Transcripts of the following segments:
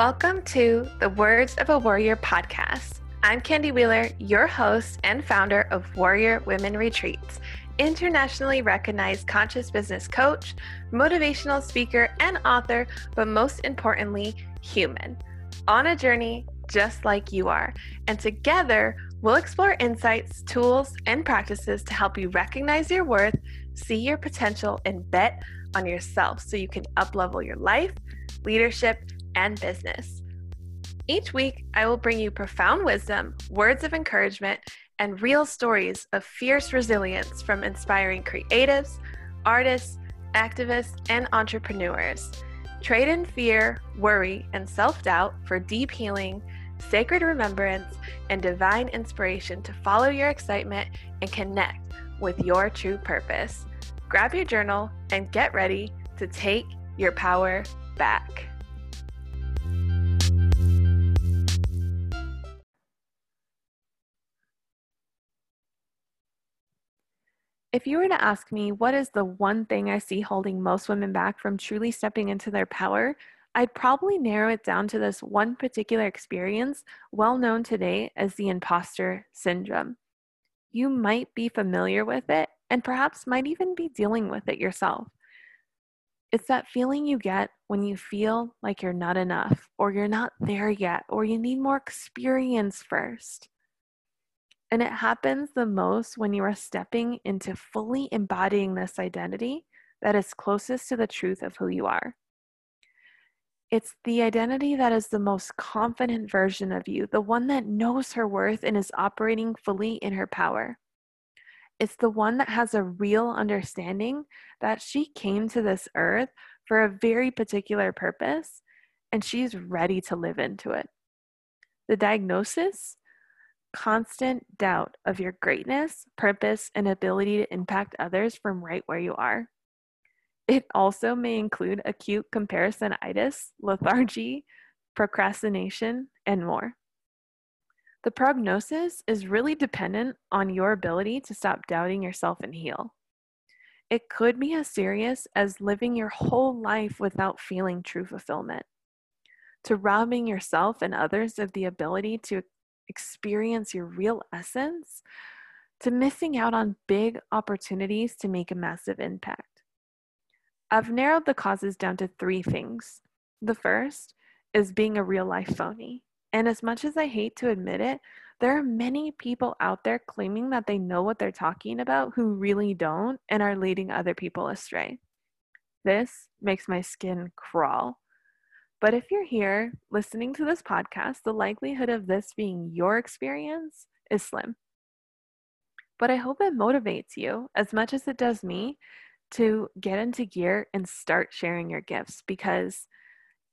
Welcome to the Words of a Warrior podcast. I'm Candy Wheeler, your host and founder of Warrior Women Retreats, internationally recognized conscious business coach, motivational speaker, and author, but most importantly, human. On a journey just like you are. And together, we'll explore insights, tools, and practices to help you recognize your worth, see your potential, and bet on yourself so you can uplevel your life, leadership, and business. Each week, I will bring you profound wisdom, words of encouragement, and real stories of fierce resilience from inspiring creatives, artists, activists, and entrepreneurs. Trade in fear, worry, and self doubt for deep healing, sacred remembrance, and divine inspiration to follow your excitement and connect with your true purpose. Grab your journal and get ready to take your power back. If you were to ask me what is the one thing I see holding most women back from truly stepping into their power, I'd probably narrow it down to this one particular experience, well known today as the imposter syndrome. You might be familiar with it and perhaps might even be dealing with it yourself. It's that feeling you get when you feel like you're not enough, or you're not there yet, or you need more experience first. And it happens the most when you are stepping into fully embodying this identity that is closest to the truth of who you are. It's the identity that is the most confident version of you, the one that knows her worth and is operating fully in her power. It's the one that has a real understanding that she came to this earth for a very particular purpose and she's ready to live into it. The diagnosis constant doubt of your greatness, purpose, and ability to impact others from right where you are. It also may include acute comparisonitis, lethargy, procrastination, and more. The prognosis is really dependent on your ability to stop doubting yourself and heal. It could be as serious as living your whole life without feeling true fulfillment, to robbing yourself and others of the ability to experience your real essence to missing out on big opportunities to make a massive impact. I've narrowed the causes down to three things. The first is being a real life phony. And as much as I hate to admit it, there are many people out there claiming that they know what they're talking about who really don't and are leading other people astray. This makes my skin crawl but if you're here listening to this podcast, the likelihood of this being your experience is slim. But I hope it motivates you as much as it does me to get into gear and start sharing your gifts because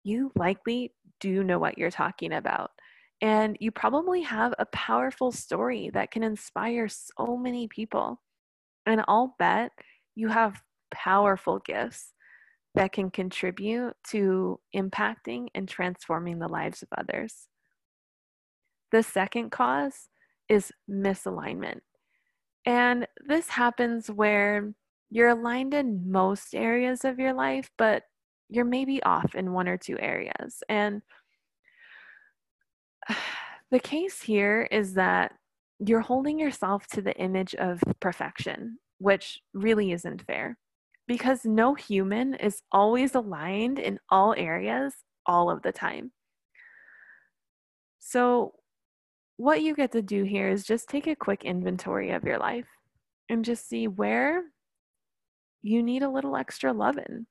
you likely do know what you're talking about. And you probably have a powerful story that can inspire so many people. And I'll bet you have powerful gifts that can contribute to impacting and transforming the lives of others. The second cause is misalignment. And this happens where you're aligned in most areas of your life, but you're maybe off in one or two areas. And the case here is that you're holding yourself to the image of perfection, which really isn't fair because no human is always aligned in all areas all of the time. So, what you get to do here is just take a quick inventory of your life and just see where you need a little extra loving.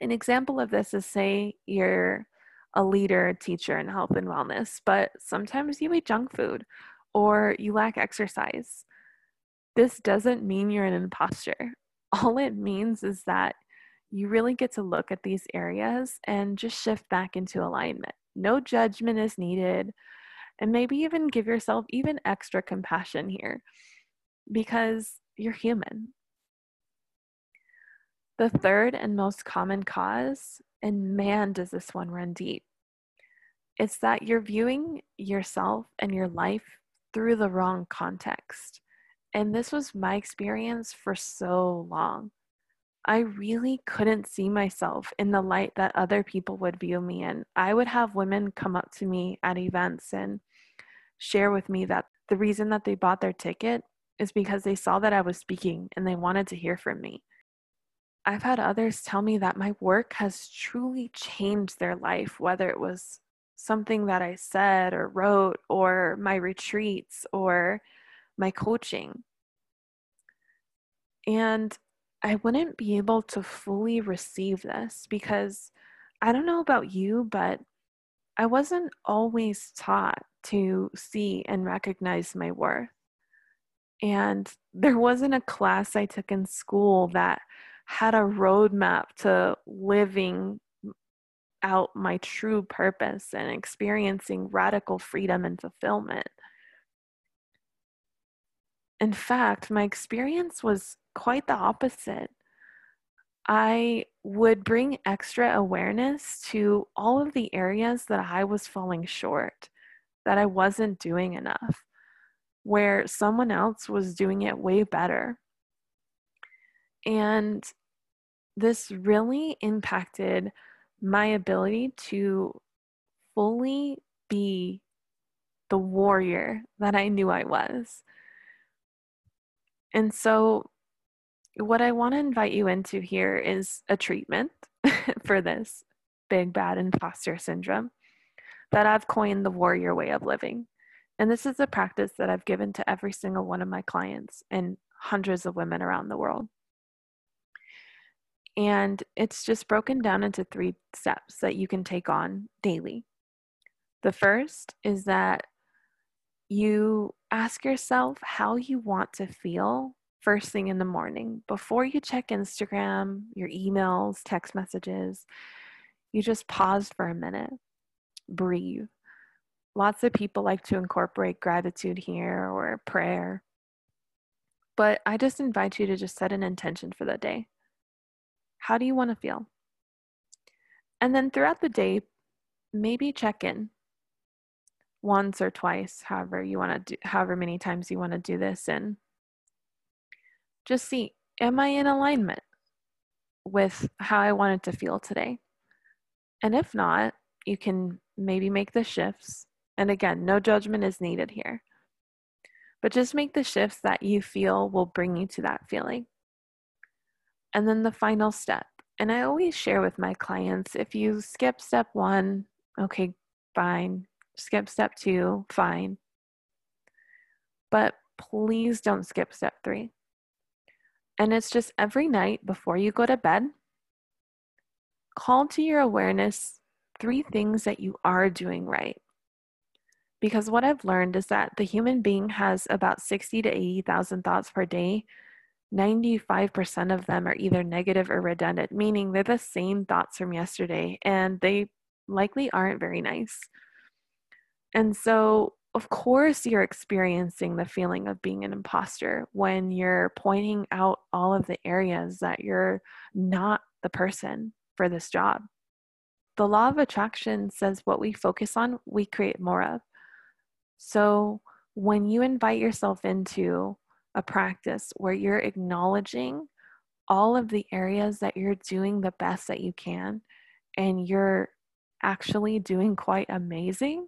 An example of this is say you're a leader, teacher in health and wellness, but sometimes you eat junk food or you lack exercise. This doesn't mean you're an imposter all it means is that you really get to look at these areas and just shift back into alignment. No judgment is needed. And maybe even give yourself even extra compassion here because you're human. The third and most common cause, and man, does this one run deep, it's that you're viewing yourself and your life through the wrong context. And this was my experience for so long. I really couldn't see myself in the light that other people would view me in. I would have women come up to me at events and share with me that the reason that they bought their ticket is because they saw that I was speaking and they wanted to hear from me. I've had others tell me that my work has truly changed their life, whether it was something that I said or wrote, or my retreats, or my coaching. And I wouldn't be able to fully receive this because I don't know about you, but I wasn't always taught to see and recognize my worth. And there wasn't a class I took in school that had a roadmap to living out my true purpose and experiencing radical freedom and fulfillment. In fact, my experience was quite the opposite. I would bring extra awareness to all of the areas that I was falling short, that I wasn't doing enough, where someone else was doing it way better. And this really impacted my ability to fully be the warrior that I knew I was. And so, what I want to invite you into here is a treatment for this big bad imposter syndrome that I've coined the warrior way of living. And this is a practice that I've given to every single one of my clients and hundreds of women around the world. And it's just broken down into three steps that you can take on daily. The first is that you ask yourself how you want to feel first thing in the morning before you check Instagram, your emails, text messages. You just pause for a minute, breathe. Lots of people like to incorporate gratitude here or prayer. But I just invite you to just set an intention for the day. How do you want to feel? And then throughout the day, maybe check in once or twice, however you want to do, however many times you want to do this, and just see, am I in alignment with how I wanted to feel today? And if not, you can maybe make the shifts. And again, no judgment is needed here. But just make the shifts that you feel will bring you to that feeling. And then the final step. And I always share with my clients if you skip step one, okay, fine. Skip step two, fine. But please don't skip step three. And it's just every night before you go to bed, call to your awareness three things that you are doing right. Because what I've learned is that the human being has about 60 to 80,000 thoughts per day 95% of them are either negative or redundant, meaning they're the same thoughts from yesterday and they likely aren't very nice. And so, of course, you're experiencing the feeling of being an imposter when you're pointing out all of the areas that you're not the person for this job. The law of attraction says what we focus on, we create more of. So, when you invite yourself into a practice where you're acknowledging all of the areas that you're doing the best that you can and you're actually doing quite amazing,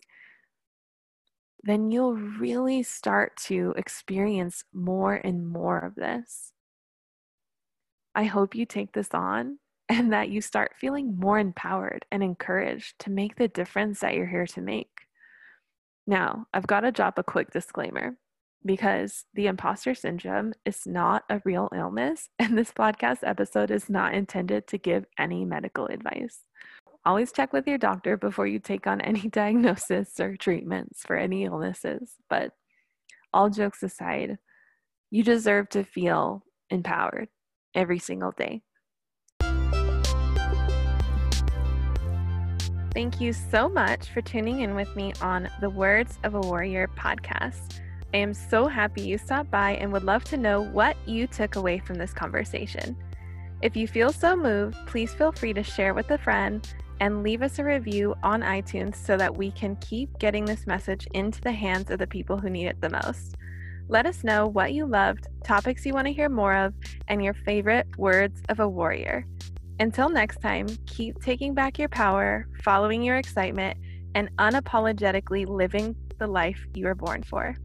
then you'll really start to experience more and more of this. I hope you take this on and that you start feeling more empowered and encouraged to make the difference that you're here to make. Now, I've got to drop a quick disclaimer because the imposter syndrome is not a real illness, and this podcast episode is not intended to give any medical advice. Always check with your doctor before you take on any diagnosis or treatments for any illnesses. But all jokes aside, you deserve to feel empowered every single day. Thank you so much for tuning in with me on the Words of a Warrior podcast. I am so happy you stopped by and would love to know what you took away from this conversation. If you feel so moved, please feel free to share with a friend and leave us a review on iTunes so that we can keep getting this message into the hands of the people who need it the most. Let us know what you loved, topics you want to hear more of, and your favorite words of a warrior. Until next time, keep taking back your power, following your excitement, and unapologetically living the life you were born for.